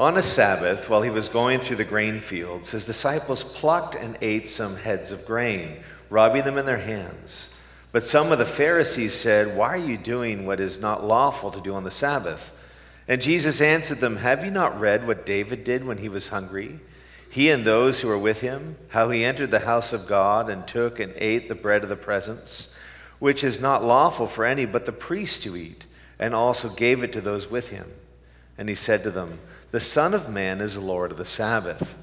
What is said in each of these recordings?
On a Sabbath, while he was going through the grain fields, his disciples plucked and ate some heads of grain, rubbing them in their hands. But some of the Pharisees said, Why are you doing what is not lawful to do on the Sabbath? And Jesus answered them, Have you not read what David did when he was hungry? He and those who were with him, how he entered the house of God and took and ate the bread of the presence, which is not lawful for any but the priest to eat, and also gave it to those with him. And he said to them, The Son of Man is Lord of the Sabbath.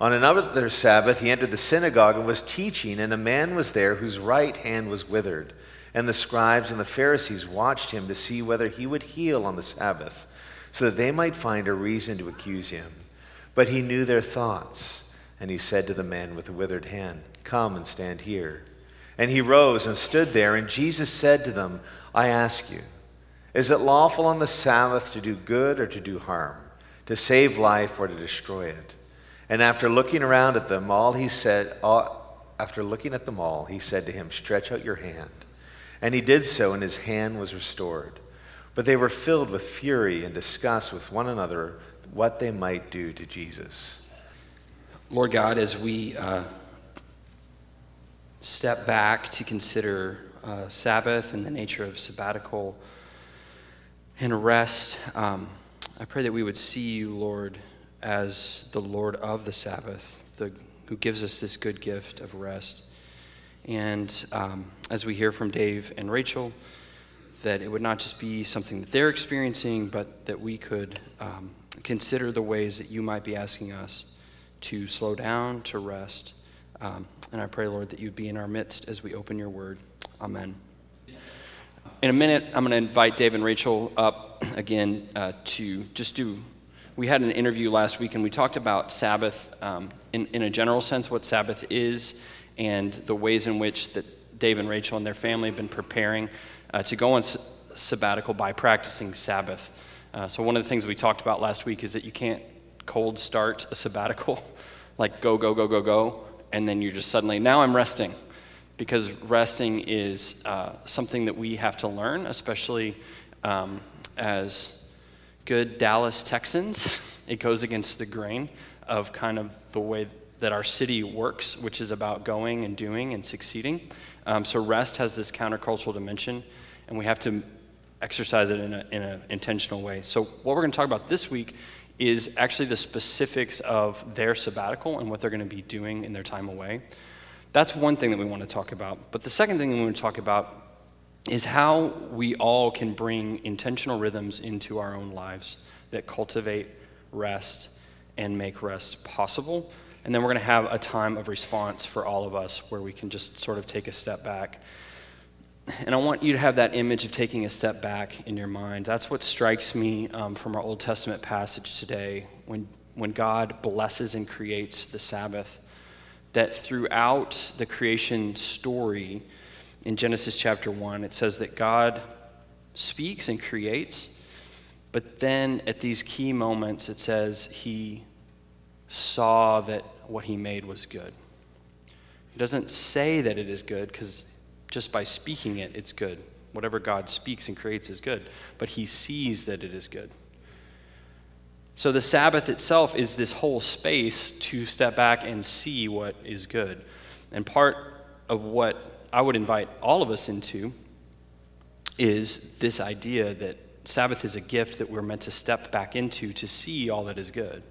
On another Sabbath, he entered the synagogue and was teaching, and a man was there whose right hand was withered. And the scribes and the Pharisees watched him to see whether he would heal on the Sabbath, so that they might find a reason to accuse him. But he knew their thoughts, and he said to the man with the withered hand, Come and stand here. And he rose and stood there, and Jesus said to them, I ask you, is it lawful on the Sabbath to do good or to do harm, to save life or to destroy it? And after looking around at them all, he said, all, after looking at them all, he said to him, Stretch out your hand. And he did so, and his hand was restored. But they were filled with fury and discussed with one another what they might do to Jesus. Lord God, as we uh, step back to consider uh, Sabbath and the nature of sabbatical, and rest. Um, I pray that we would see you, Lord, as the Lord of the Sabbath, the, who gives us this good gift of rest. And um, as we hear from Dave and Rachel, that it would not just be something that they're experiencing, but that we could um, consider the ways that you might be asking us to slow down, to rest. Um, and I pray, Lord, that you'd be in our midst as we open your word. Amen. In a minute, I'm going to invite Dave and Rachel up again uh, to just do. We had an interview last week and we talked about Sabbath um, in, in a general sense, what Sabbath is, and the ways in which that Dave and Rachel and their family have been preparing uh, to go on s- sabbatical by practicing Sabbath. Uh, so, one of the things we talked about last week is that you can't cold start a sabbatical, like go, go, go, go, go, and then you're just suddenly, now I'm resting because resting is uh, something that we have to learn, especially um, as good Dallas Texans. It goes against the grain of kind of the way that our city works, which is about going and doing and succeeding. Um, so rest has this countercultural dimension, and we have to exercise it in an intentional way. So what we're going to talk about this week is actually the specifics of their sabbatical and what they're going to be doing in their time away. That's one thing that we want to talk about. But the second thing we want to talk about is how we all can bring intentional rhythms into our own lives that cultivate rest and make rest possible. And then we're going to have a time of response for all of us where we can just sort of take a step back. And I want you to have that image of taking a step back in your mind. That's what strikes me um, from our Old Testament passage today when, when God blesses and creates the Sabbath that throughout the creation story in Genesis chapter 1, it says that God speaks and creates, but then at these key moments, it says he saw that what he made was good. He doesn't say that it is good because just by speaking it, it's good. Whatever God speaks and creates is good, but he sees that it is good. So the Sabbath itself is this whole space to step back and see what is good. And part of what I would invite all of us into is this idea that Sabbath is a gift that we're meant to step back into to see all that is good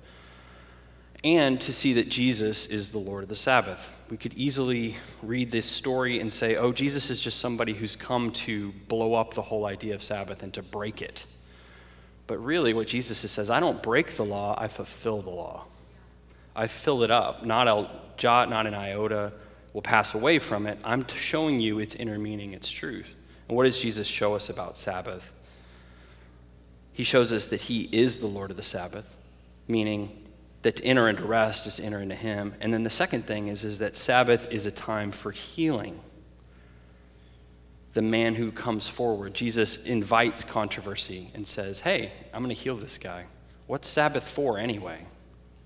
and to see that Jesus is the Lord of the Sabbath. We could easily read this story and say, oh, Jesus is just somebody who's come to blow up the whole idea of Sabbath and to break it. But really, what Jesus says, I don't break the law, I fulfill the law. I fill it up. Not a jot, not an iota will pass away from it. I'm showing you its inner meaning, its truth. And what does Jesus show us about Sabbath? He shows us that He is the Lord of the Sabbath, meaning that to enter into rest is to enter into Him. And then the second thing is, is that Sabbath is a time for healing. The man who comes forward, Jesus invites controversy and says, Hey, I'm going to heal this guy. What's Sabbath for anyway,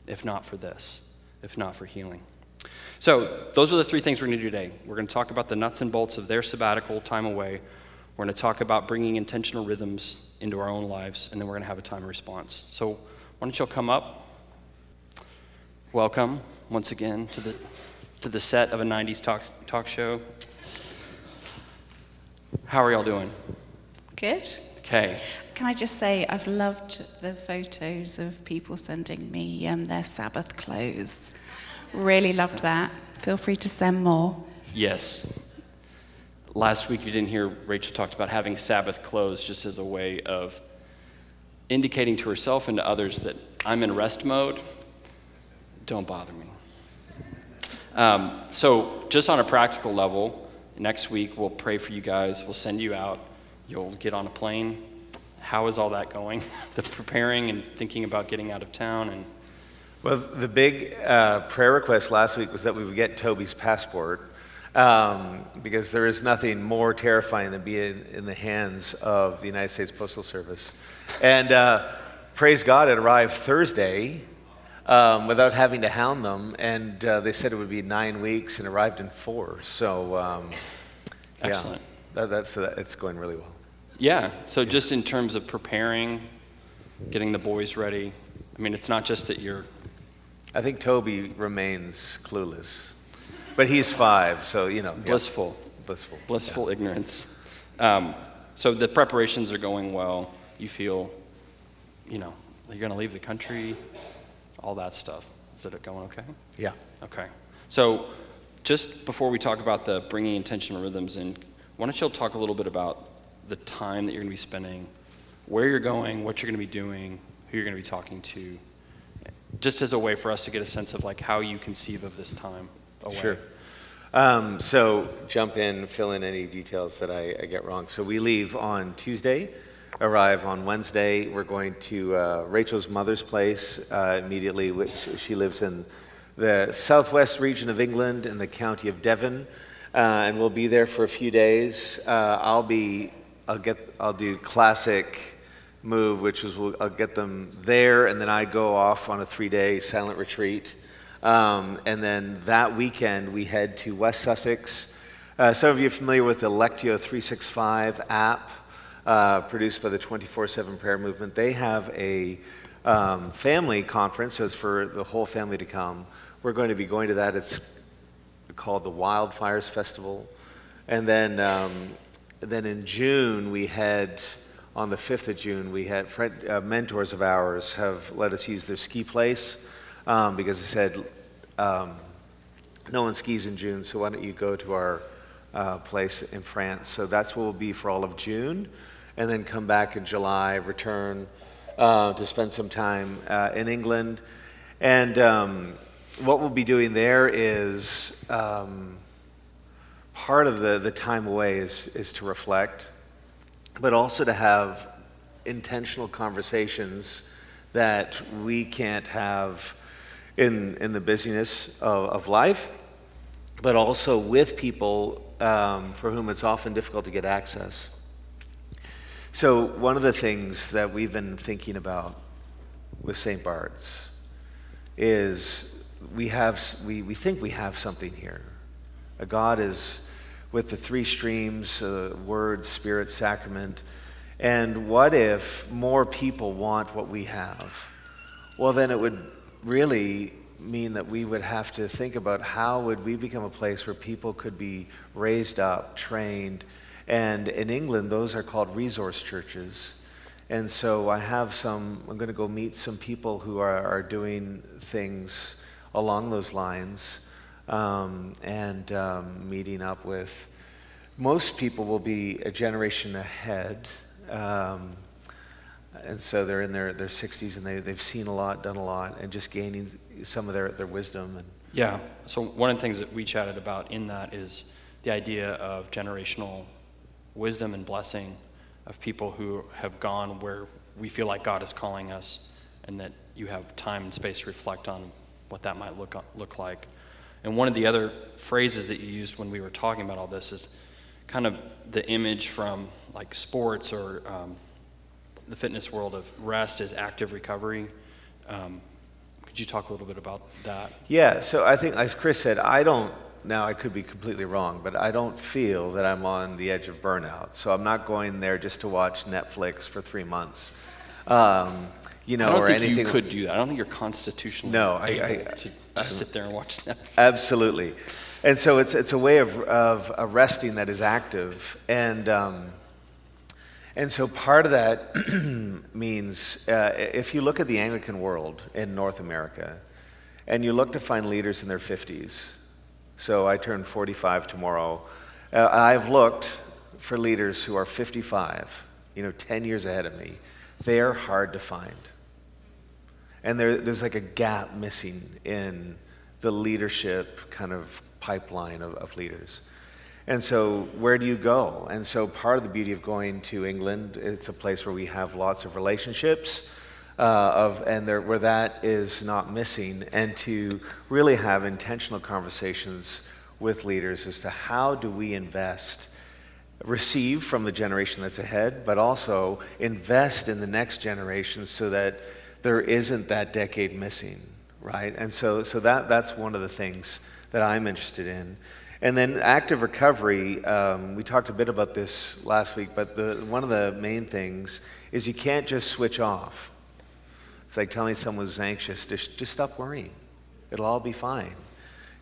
if not for this, if not for healing? So, those are the three things we're going to do today. We're going to talk about the nuts and bolts of their sabbatical time away. We're going to talk about bringing intentional rhythms into our own lives, and then we're going to have a time of response. So, why don't you all come up? Welcome once again to the, to the set of a 90s talk, talk show. How are y'all doing? Good. Okay. Can I just say, I've loved the photos of people sending me um, their Sabbath clothes. Really loved that. Feel free to send more. Yes. Last week you didn't hear Rachel talked about having Sabbath clothes just as a way of indicating to herself and to others that I'm in rest mode. Don't bother me. Um, so, just on a practical level, next week we'll pray for you guys. We'll send you out. You'll get on a plane. How is all that going? the preparing and thinking about getting out of town and Well, the big uh, prayer request last week was that we would get Toby's passport um, because there is nothing more terrifying than being in the hands of the United States Postal Service. And uh, praise God, it arrived Thursday um, without having to hound them. And uh, they said it would be nine weeks and arrived in four. So, um, yeah, Excellent. that, that's, uh, it's going really well. Yeah, so just in terms of preparing, getting the boys ready, I mean, it's not just that you're, I think Toby remains clueless, but he's five, so you know, yeah, blissful, blissful, blissful ignorance. Um, so the preparations are going well. You feel, you know, you're going to leave the country, all that stuff. Is it going okay? Yeah. Okay. So just before we talk about the bringing intentional rhythms in, why don't you talk a little bit about the time that you're going to be spending, where you're going, what you're going to be doing, who you're going to be talking to, just as a way for us to get a sense of like how you conceive of this time away. Sure. Um, so jump in, fill in any details that I, I get wrong. So we leave on Tuesday, arrive on Wednesday. We're going to uh, Rachel's mother's place uh, immediately, which she lives in the southwest region of England in the county of Devon, uh, and we'll be there for a few days. Uh, I'll be, I'll get, I'll do classic move, which is we'll, I'll get them there, and then I go off on a three-day silent retreat. Um, and then that weekend, we head to West Sussex. Uh, some of you are familiar with the Lectio 365 app uh, produced by the 24 7 prayer movement. They have a um, family conference, so it's for the whole family to come. We're going to be going to that. It's called the Wildfires Festival. And then, um, then in June, we head, on the 5th of June, we had friend, uh, mentors of ours have let us use their ski place um, because they said, um, no one skis in June, so why don't you go to our uh, place in France? So that's what we'll be for all of June, and then come back in July, return uh, to spend some time uh, in England. And um, what we'll be doing there is um, part of the, the time away is, is to reflect, but also to have intentional conversations that we can't have in, in the busyness of, of life, but also with people um, for whom it's often difficult to get access. So, one of the things that we've been thinking about with St. Bart's is we, have, we, we think we have something here. A God is with the three streams uh, Word, Spirit, Sacrament. And what if more people want what we have? Well, then it would really mean that we would have to think about how would we become a place where people could be raised up, trained, and in England those are called resource churches. And so I have some, I'm going to go meet some people who are, are doing things along those lines um, and um, meeting up with. Most people will be a generation ahead. Um, and so they're in their, their 60s and they, they've seen a lot, done a lot, and just gaining some of their, their wisdom. And, Yeah. So one of the things that we chatted about in that is the idea of generational wisdom and blessing of people who have gone where we feel like God is calling us and that you have time and space to reflect on what that might look, look like. And one of the other phrases that you used when we were talking about all this is kind of the image from like sports or um, the fitness world of rest is active recovery. Um, could you talk a little bit about that? Yeah, so I think, as Chris said, I don't, now I could be completely wrong, but I don't feel that I'm on the edge of burnout. So I'm not going there just to watch Netflix for three months. Um, you know, I don't or think anything. you could do that. I don't think you're constitutionally No, I- I- to just sit there and watch Netflix. Absolutely. And so it's, it's a way of, of, of resting that is active. And, um, and so part of that means uh, if you look at the Anglican world in North America and you look to find leaders in their 50s, so I turn 45 tomorrow, uh, I've looked for leaders who are 55, you know, 10 years ahead of me. They're hard to find. And there, there's like a gap missing in the leadership kind of pipeline of, of leaders. And so, where do you go? And so, part of the beauty of going to England, it's a place where we have lots of relationships, uh, of, and there, where that is not missing, and to really have intentional conversations with leaders as to how do we invest, receive from the generation that's ahead, but also invest in the next generation so that there isn't that decade missing, right? And so, so that, that's one of the things that I'm interested in. And then active recovery, um, we talked a bit about this last week, but the, one of the main things is you can't just switch off. It's like telling someone who's anxious, just, just stop worrying. It'll all be fine.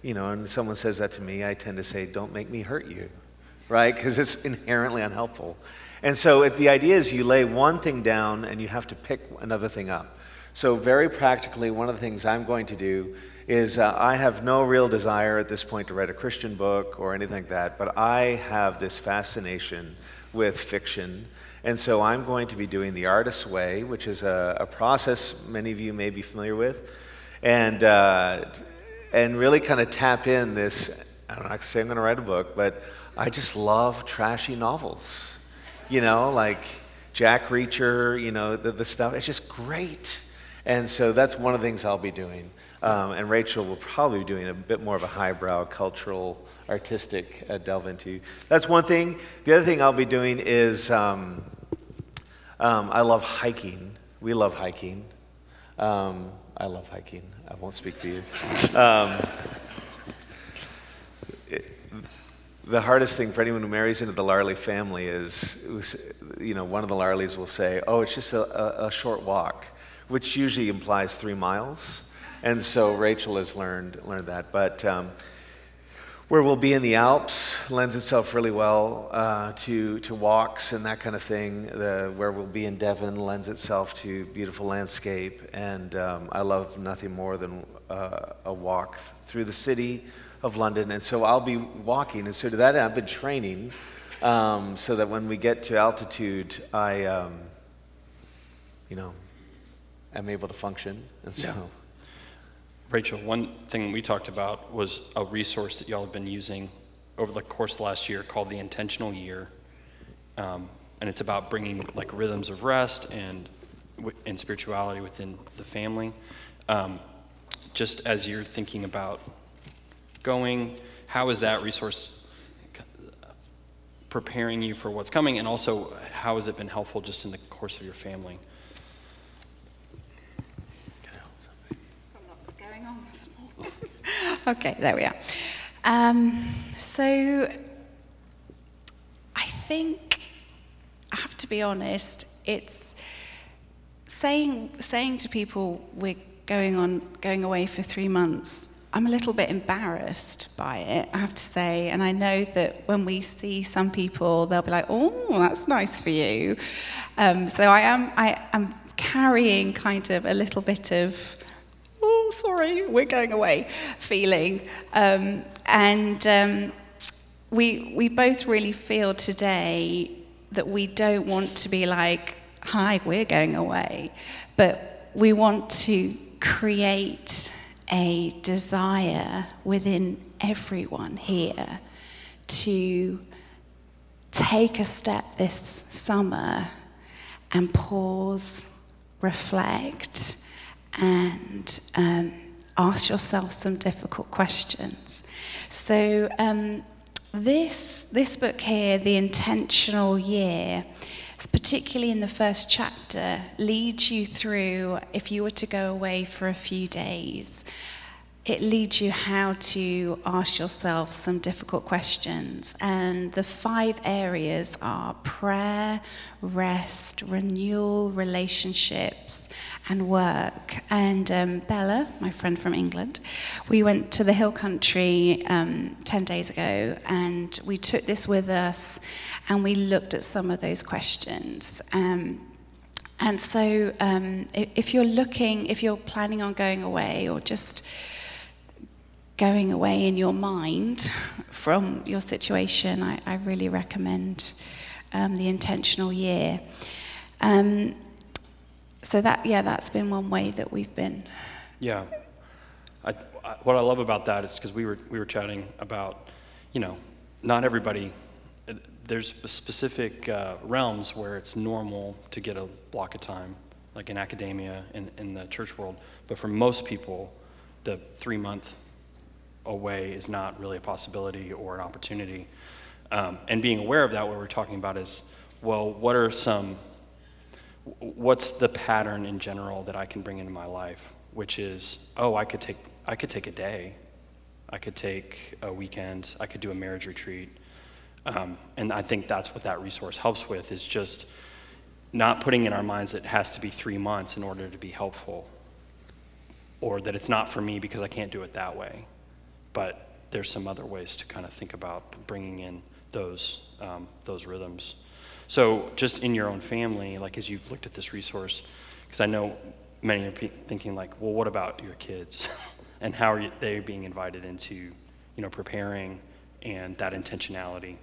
You know, and someone says that to me, I tend to say, don't make me hurt you, right? Because it's inherently unhelpful. And so it, the idea is you lay one thing down and you have to pick another thing up. So, very practically, one of the things I'm going to do is uh, I have no real desire at this point to write a Christian book or anything like that, but I have this fascination with fiction. And so I'm going to be doing The Artist's Way, which is a, a process many of you may be familiar with, and, uh, and really kind of tap in this. I don't know, I say I'm going to write a book, but I just love trashy novels. You know, like Jack Reacher, you know, the, the stuff. It's just great. And so that's one of the things I'll be doing. Um, and Rachel will probably be doing a bit more of a highbrow cultural, artistic uh, delve into. That's one thing. The other thing I'll be doing is um, um, I love hiking. We love hiking. Um, I love hiking. I won't speak for you. Um, the hardest thing for anyone who marries into the Larley family is, you know, one of the Larleys will say, "Oh, it's just a, a, a short walk," which usually implies three miles. And so Rachel has learned, learned that. But um, where we'll be in the Alps lends itself really well uh, to, to walks and that kind of thing. The, where we'll be in Devon lends itself to beautiful landscape. And um, I love nothing more than uh, a walk through the city of London. And so I'll be walking. And so to that end, I've been training um, so that when we get to altitude, I, um, you know, am able to function. And so. Yeah. Rachel, one thing we talked about was a resource that y'all have been using over the course of the last year called the Intentional Year. Um, and it's about bringing like rhythms of rest and, and spirituality within the family. Um, just as you're thinking about going, how is that resource preparing you for what's coming? And also, how has it been helpful just in the course of your family? okay, there we are. Um, so I think I have to be honest. It's saying saying to people we're going on going away for three months. I'm a little bit embarrassed by it, I have to say. And I know that when we see some people, they'll be like, "Oh, that's nice for you." Um, so I am I am carrying kind of a little bit of sorry, we're going away feeling. Um, and um, we, we both really feel today that we don't want to be like, hi, we're going away. But we want to create a desire within everyone here to take a step this summer and pause, reflect, and um, ask yourself some difficult questions. So, um, this, this book here, The Intentional Year, particularly in the first chapter, leads you through if you were to go away for a few days it leads you how to ask yourself some difficult questions. And the five areas are prayer, rest, renewal, relationships, and work. And um, Bella, my friend from England, we went to the Hill Country um, 10 days ago and we took this with us and we looked at some of those questions. Um, and so, um, if you're looking, if you're planning on going away or just going away in your mind from your situation, I, I really recommend um, the intentional year. Um, so that, yeah, that's been one way that we've been. Yeah, I, I, what I love about that is because we were we were chatting about, you know, not everybody. There's specific uh, realms where it's normal to get a block of time, like in academia and in, in the church world. But for most people, the three month away is not really a possibility or an opportunity. Um, and being aware of that, what we're talking about is, well, what are some, what's the pattern in general that I can bring into my life? Which is, oh, I could take, I could take a day, I could take a weekend, I could do a marriage retreat. Um, and I think that's what that resource helps with is just not putting in our minds it has to be three months in order to be helpful or that it's not for me because I can't do it that way but there's some other ways to kind of think about bringing in those um, those rhythms. So just in your own family, like as you've looked at this resource, because I know many are thinking like, well, what about your kids, and how are you, they being invited into, you know, preparing and that intentionality.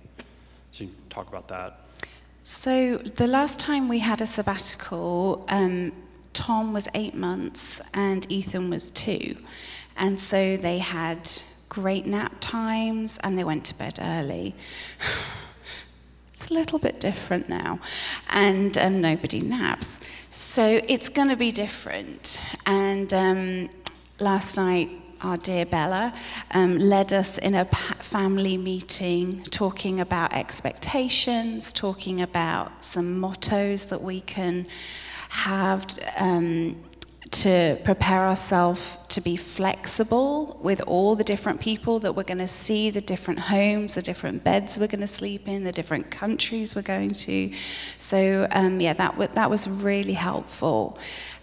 So you talk about that. So the last time we had a sabbatical, um, Tom was eight months and Ethan was two, and so they had great nap times and they went to bed early. it's a little bit different now, and um, nobody naps. So it's going to be different. And um, last night, our dear Bella um, led us in a family meeting talking about expectations, talking about some mottos that we can have. Um, to prepare ourselves to be flexible with all the different people that we're going to see, the different homes, the different beds we're going to sleep in, the different countries we're going to. So, um, yeah, that, w- that was really helpful.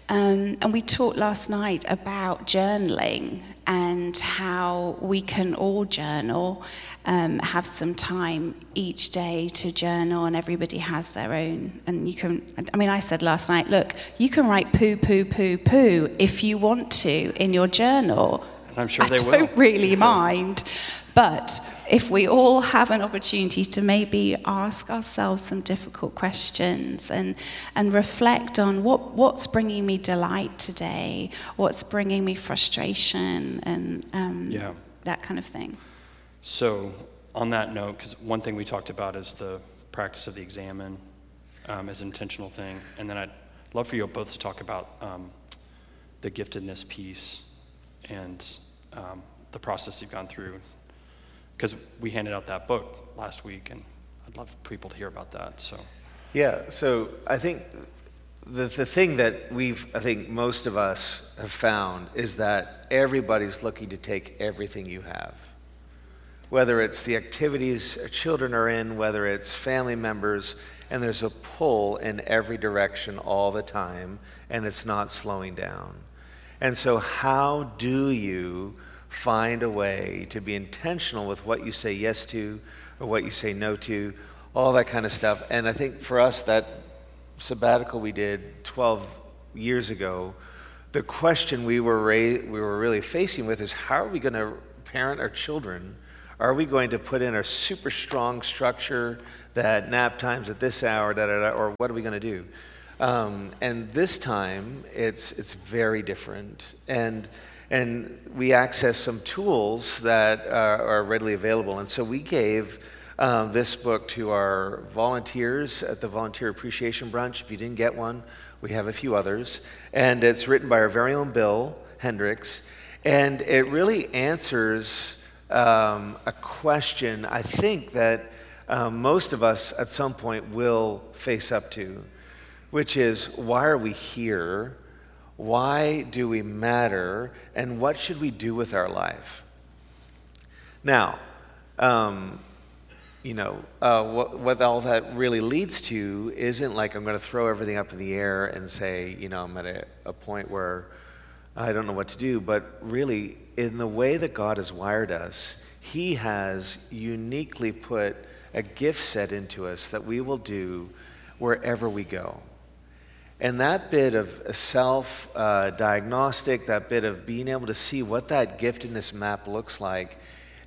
Um, and we talked last night about journaling and how we can all journal, um, have some time each day to journal, and everybody has their own. And you can, I mean, I said last night, look, you can write poo, poo, poo, poo if you want to in your journal. And I'm sure I they will. I don't really mind. But if we all have an opportunity to maybe ask ourselves some difficult questions and, and reflect on what, what's bringing me delight today, what's bringing me frustration, and um, yeah. that kind of thing. So, on that note, because one thing we talked about is the practice of the examen um, as an intentional thing, and then I'd love for you both to talk about um, the giftedness piece and um, the process you've gone through because we handed out that book last week, and I'd love people to hear about that. So, yeah. So I think the the thing that we've, I think most of us have found is that everybody's looking to take everything you have. Whether it's the activities children are in, whether it's family members, and there's a pull in every direction all the time, and it's not slowing down. And so, how do you find a way to be intentional with what you say yes to or what you say no to, all that kind of stuff. And I think for us, that sabbatical we did 12 years ago, the question we were, ra- we were really facing with is how are we going to parent our children? Are we going to put in a super strong structure that nap times at this hour, da, da, da, or what are we going to do? Um, and this time, it's, it's very different. And and we access some tools that are, are readily available. And so we gave um, this book to our volunteers at the Volunteer Appreciation Brunch. If you didn't get one, we have a few others. And it's written by our very own Bill Hendricks. And it really answers um, a question I think that um, most of us at some point will face up to, which is why are we here? Why do we matter? And what should we do with our life? Now, um, you know, uh, what, what all that really leads to isn't like I'm going to throw everything up in the air and say, you know, I'm at a, a point where I don't know what to do. But really, in the way that God has wired us, He has uniquely put a gift set into us that we will do wherever we go. And that bit of self uh, diagnostic, that bit of being able to see what that giftedness map looks like,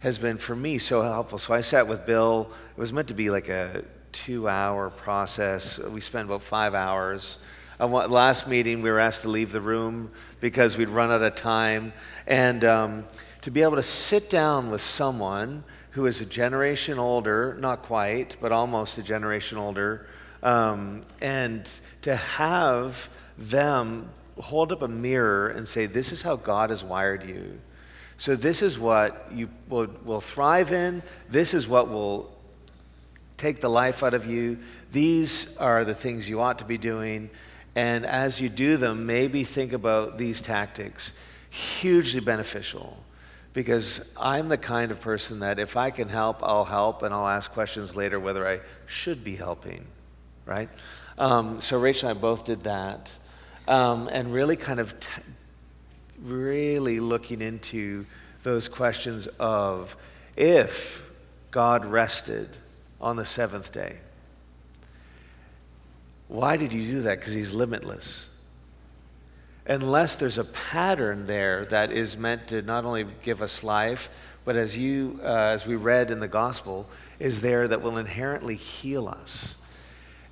has been for me so helpful. So I sat with Bill. It was meant to be like a two hour process. We spent about five hours. Last meeting, we were asked to leave the room because we'd run out of time. And um, to be able to sit down with someone who is a generation older, not quite, but almost a generation older, um, and to have them hold up a mirror and say, This is how God has wired you. So, this is what you will, will thrive in. This is what will take the life out of you. These are the things you ought to be doing. And as you do them, maybe think about these tactics. Hugely beneficial. Because I'm the kind of person that if I can help, I'll help, and I'll ask questions later whether I should be helping, right? Um, so Rachel and I both did that. Um, and really kind of t- really looking into those questions of if God rested on the seventh day, why did you do that? Because he's limitless. Unless there's a pattern there that is meant to not only give us life, but as you, uh, as we read in the gospel, is there that will inherently heal us.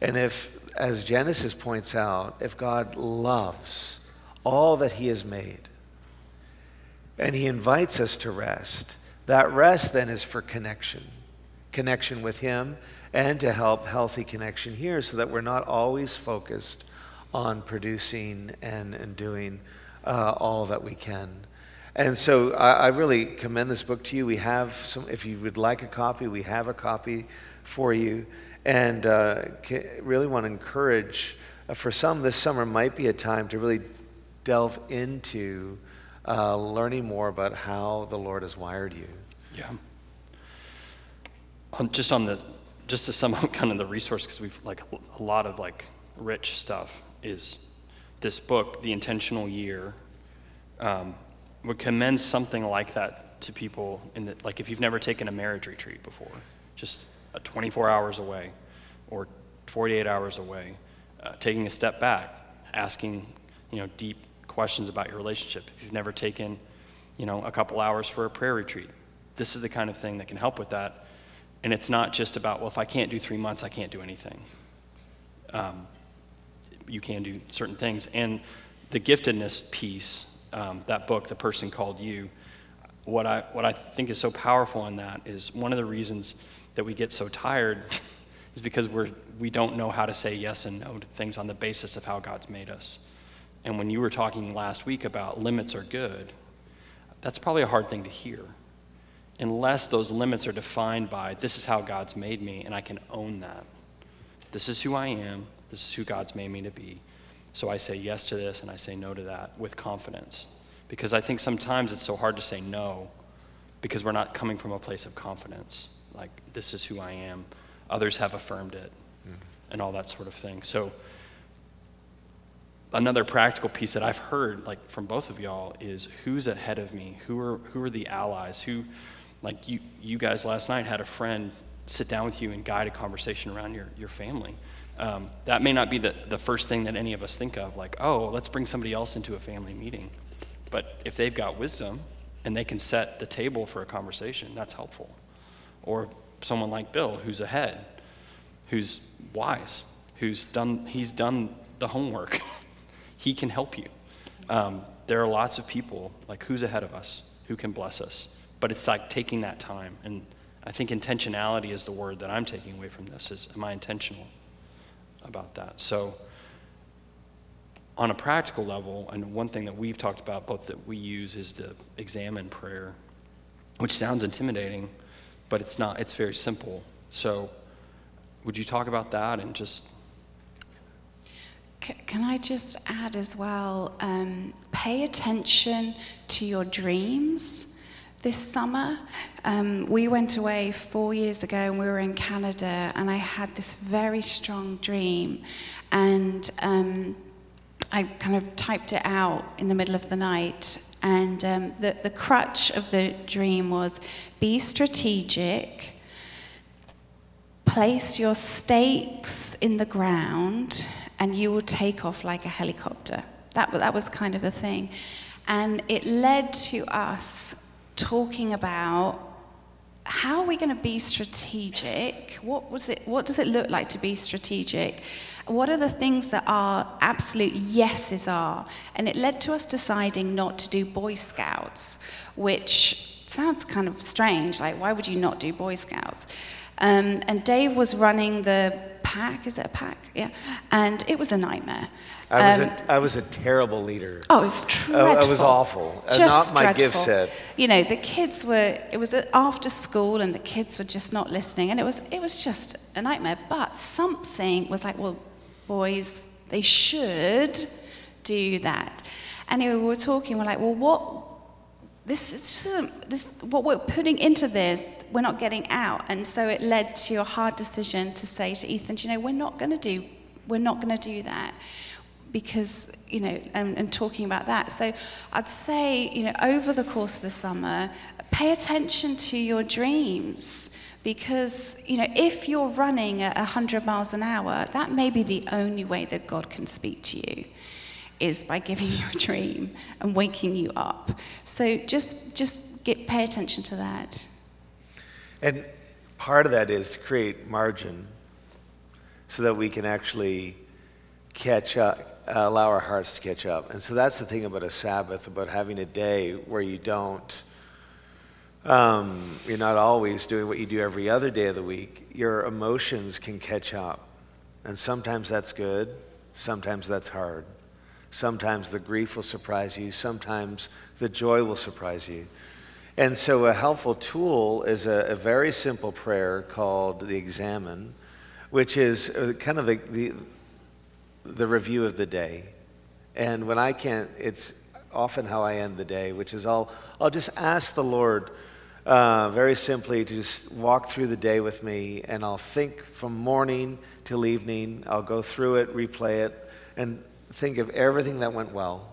And if, as Genesis points out, if God loves all that he has made, and he invites us to rest. That rest then is for connection connection with him and to help healthy connection here so that we're not always focused on producing and, and doing uh, all that we can. And so I, I, really commend this book to you. We have some, if you would like a copy, we have a copy for you. And uh, really want to encourage, uh, for some, this summer might be a time to really delve into uh, learning more about how the Lord has wired you. Yeah. Um, just on the, just to sum up kind of the resource, because we've like a lot of like rich stuff is this book, The Intentional Year, um, would commend something like that to people in the, like if you've never taken a marriage retreat before, just 24 hours away or 48 hours away, uh, taking a step back, asking, you know, deep questions about your relationship, if you've never taken, you know, a couple hours for a prayer retreat, this is the kind of thing that can help with that. And it's not just about, well, if I can't do three months, I can't do anything. Um, you can do certain things. And the giftedness piece, um, that book, The Person Called You, what I, what I think is so powerful in that is one of the reasons that we get so tired is because we're, we don't know how to say yes and no to things on the basis of how God's made us. And when you were talking last week about limits are good, that's probably a hard thing to hear. Unless those limits are defined by this is how God's made me, and I can own that. This is who I am, this is who God's made me to be. So I say yes to this and I say no to that with confidence. Because I think sometimes it's so hard to say no because we're not coming from a place of confidence. Like, this is who I am. Others have affirmed it, mm-hmm. and all that sort of thing. So, another practical piece that I've heard like from both of y'all is who's ahead of me? Who are who are the allies? Who like you you guys last night had a friend sit down with you and guide a conversation around your, your family. Um, that may not be the, the first thing that any of us think of, like, oh, let's bring somebody else into a family meeting. But if they've got wisdom and they can set the table for a conversation, that's helpful. Or someone like Bill, who's ahead, who's wise, who's done, he's done the homework. He can help you. Um, there are lots of people, like who's ahead of us, who can bless us. But it's like taking that time. And I think intentionality is the word that I'm taking away from this is am I intentional about that? So on a practical level, and one thing that we've talked about, both that we use, is the examen prayer, which sounds intimidating, but it's not. It's very simple. So, would you talk about that and just Can I just add as well? Um, pay attention to your dreams this summer. Um, we went away four years ago and we were in Canada, and I had this very strong dream. And um, I kind of typed it out in the middle of the night. And um, the, the crutch of the dream was be strategic, place your stakes in the ground, and you will take off like a helicopter. That, that was kind of the thing. And it led to us talking about how are we going to be strategic? What, was it, what does it look like to be strategic? What are the things that our absolute yeses are? And it led to us deciding not to do Boy Scouts, which sounds kind of strange. Like, why would you not do Boy Scouts? Um, and Dave was running the pack. Is it a pack? Yeah. And it was a nightmare. I was, Um, a, I was a terrible leader. Oh, it was Oh, dreadful. it was awful. Uh, Just not my gift set. You know, the kids were. It was after school, and the kids were just not listening, and it was. It was just a nightmare. But something was like, well, boys, they should do that. Anyway, we were talking. We're like, well, what? This is just this. What we're putting into this, we're not getting out, and so it led to a hard decision to say to Ethan, "Do you know, we're not going to do. We're not going to do that because you know and, and talking about that so i'd say you know over the course of the summer pay attention to your dreams because you know if you're running at 100 miles an hour that may be the only way that god can speak to you is by giving you a dream and waking you up so just just get pay attention to that And part of that is to create margin so that we can actually catch up, allow our hearts to catch up. And so that's the thing about a Sabbath, about having a day where you don't, um, you're not always doing what you do every other day of the week. Your emotions can catch up. And sometimes that's good, sometimes that's hard. Sometimes the grief will surprise you, sometimes the joy will surprise you. And so, a helpful tool is a, a very simple prayer called the Examen, which is uh, kind of the, the, the review of the day. And when I can't, it's often how I end the day, which is I'll, I'll just ask the Lord uh, very simply to just walk through the day with me, and I'll think from morning till evening. I'll go through it, replay it, and think of everything that went well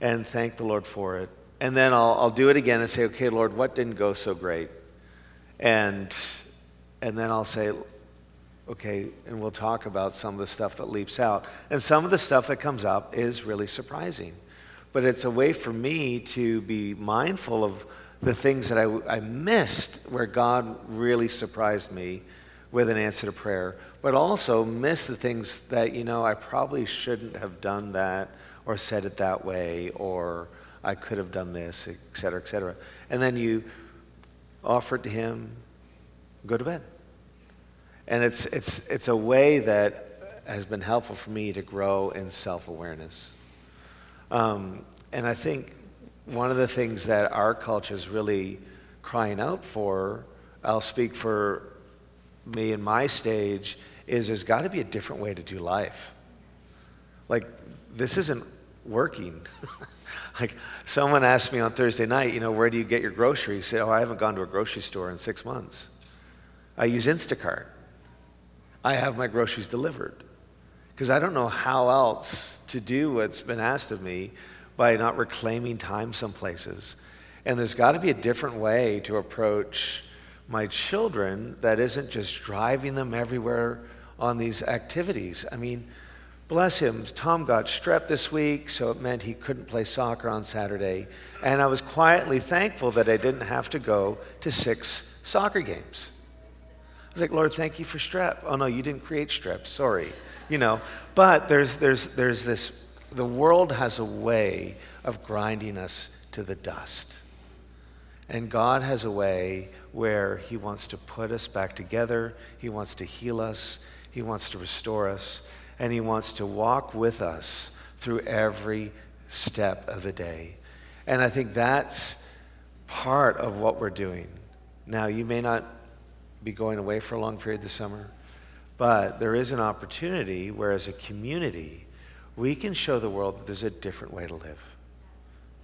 and thank the Lord for it. And then I'll, I'll do it again and say, okay, Lord, what didn't go so great? And, and then I'll say, okay, and we'll talk about some of the stuff that leaps out. And some of the stuff that comes up is really surprising. But it's a way for me to be mindful of the things that I, I missed where God really surprised me with an answer to prayer, but also miss the things that, you know, I probably shouldn't have done that or said it that way or I could have done this, et cetera, et cetera. And then you offer it to Him, go to bed. And it's, it's, it's a way that has been helpful for me to grow in self awareness. Um, and I think one of the things that our culture is really crying out for, I'll speak for me and my stage, is there's got to be a different way to do life. Like, this isn't working. like, someone asked me on Thursday night, you know, where do you get your groceries? I say, oh, I haven't gone to a grocery store in six months. I use Instacart. I have my groceries delivered because I don't know how else to do what's been asked of me by not reclaiming time some places. And there's got to be a different way to approach my children that isn't just driving them everywhere on these activities. I mean, bless him, Tom got strep this week, so it meant he couldn't play soccer on Saturday. And I was quietly thankful that I didn't have to go to six soccer games. I was like, Lord, thank you for strep. Oh no, you didn't create strep. Sorry. You know, but there's there's there's this the world has a way of grinding us to the dust. And God has a way where he wants to put us back together. He wants to heal us. He wants to restore us. And he wants to walk with us through every step of the day. And I think that's part of what we're doing. Now, you may not be going away for a long period this summer, but there is an opportunity where, as a community, we can show the world that there's a different way to live.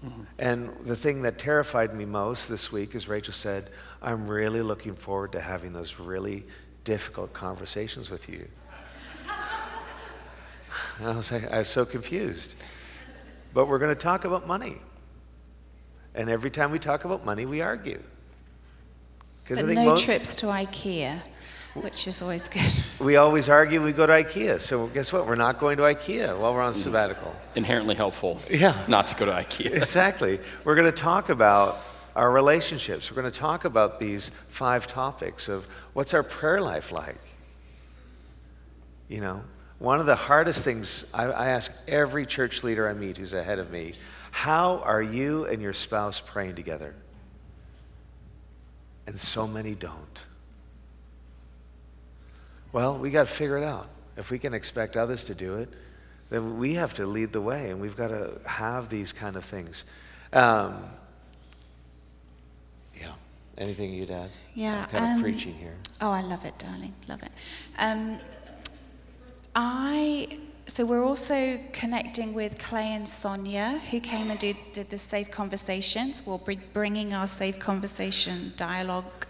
Mm-hmm. And the thing that terrified me most this week, is Rachel said, I'm really looking forward to having those really difficult conversations with you. I was, like, I was so confused. But we're going to talk about money. And every time we talk about money, we argue. But no most, trips to IKEA, which is always good. We always argue we go to IKEA. So guess what? We're not going to IKEA while we're on sabbatical. Inherently helpful. Yeah. Not to go to IKEA. exactly. We're going to talk about our relationships. We're going to talk about these five topics of what's our prayer life like. You know, one of the hardest things I, I ask every church leader I meet who's ahead of me how are you and your spouse praying together? And so many don't. Well, we got to figure it out. If we can expect others to do it, then we have to lead the way, and we've got to have these kind of things. Um, yeah. Anything you'd add? Yeah. I'm kind um, of preaching here. Oh, I love it, darling. Love it. Um, I so we're also connecting with Clay and Sonia, who came and did, did the Safe Conversations. We'll be bringing our Safe Conversation dialogue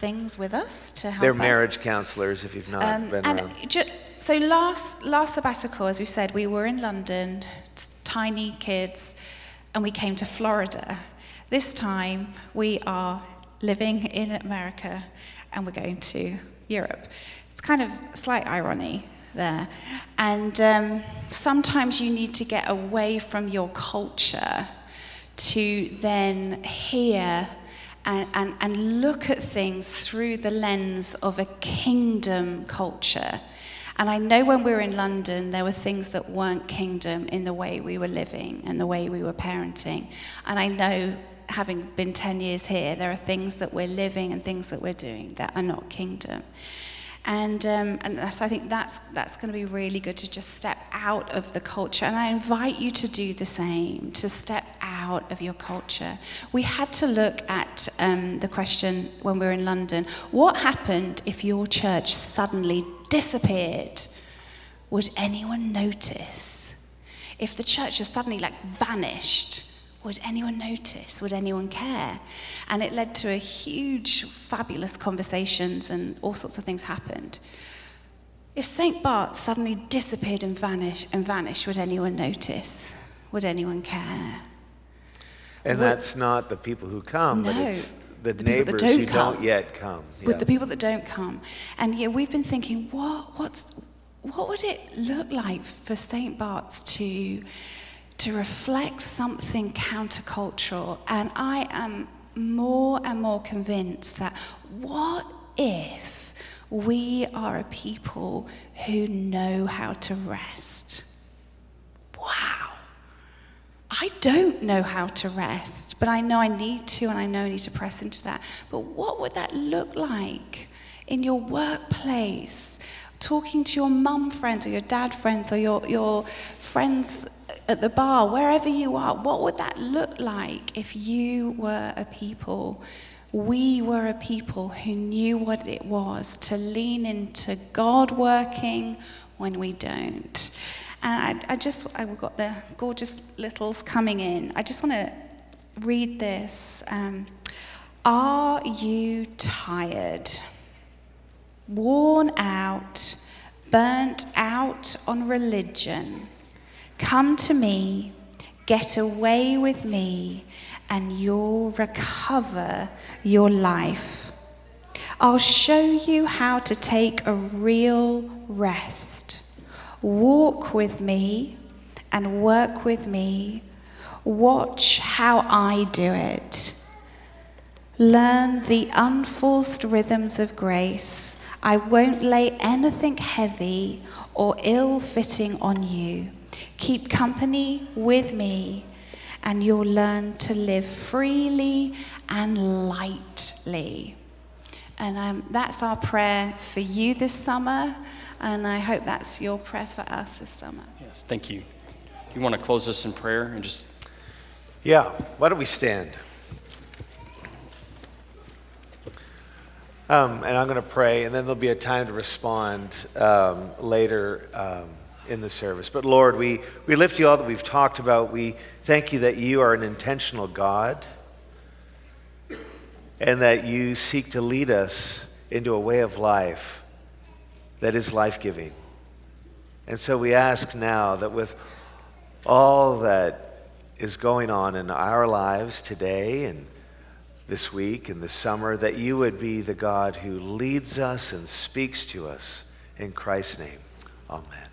things with us to help They're us. marriage counselors, if you've not um, been and around. Ju- so last, last sabbatical, as we said, we were in London, tiny kids, and we came to Florida. This time, we are living in America, and we're going to Europe. It's kind of slight irony there. And um, sometimes you need to get away from your culture to then hear and, and, and look at things through the lens of a kingdom culture. And I know when we were in London, there were things that weren't kingdom in the way we were living and the way we were parenting. And I know, having been 10 years here, there are things that we're living and things that we're doing that are not kingdom. And, um, and so I think that's, that's going to be really good to just step out of the culture. And I invite you to do the same, to step out of your culture. We had to look at um, the question when we were in London what happened if your church suddenly disappeared? Would anyone notice? If the church has suddenly like vanished, would anyone notice? Would anyone care? And it led to a huge, fabulous conversations, and all sorts of things happened. If St. Bart suddenly disappeared and vanished, and vanished, would anyone notice? Would anyone care? And would, that's not the people who come, no, but it's the, the neighbors don't who come. don't yet come. Yeah. With the people that don't come. And yeah, we've been thinking, what, what's, what would it look like for St. Bart's to to reflect something countercultural. And I am more and more convinced that what if we are a people who know how to rest? I don't know how to rest, but I know I need to, and I know I need to press into that. But what would that look like in your workplace? Talking to your mum friends or your dad friends or your, your friends at the bar, wherever you are, what would that look like if you were a people? We were a people who knew what it was to lean into God working when we don't. And I, I just, I've got the gorgeous littles coming in. I just want to read this. Um, are you tired? Worn out, burnt out on religion? Come to me, get away with me, and you'll recover your life. I'll show you how to take a real rest. Walk with me and work with me. Watch how I do it. Learn the unforced rhythms of grace. I won't lay anything heavy or ill fitting on you. Keep company with me, and you'll learn to live freely and lightly. And um, that's our prayer for you this summer, and I hope that's your prayer for us this summer. Yes, thank you. you want to close us in prayer and just Yeah, why don't we stand? Um, and I'm going to pray, and then there'll be a time to respond um, later um, in the service. But Lord, we, we lift you all that we've talked about. We thank you that you are an intentional God and that you seek to lead us into a way of life that is life giving. And so we ask now that with all that is going on in our lives today and this week and this summer, that you would be the God who leads us and speaks to us. In Christ's name, amen.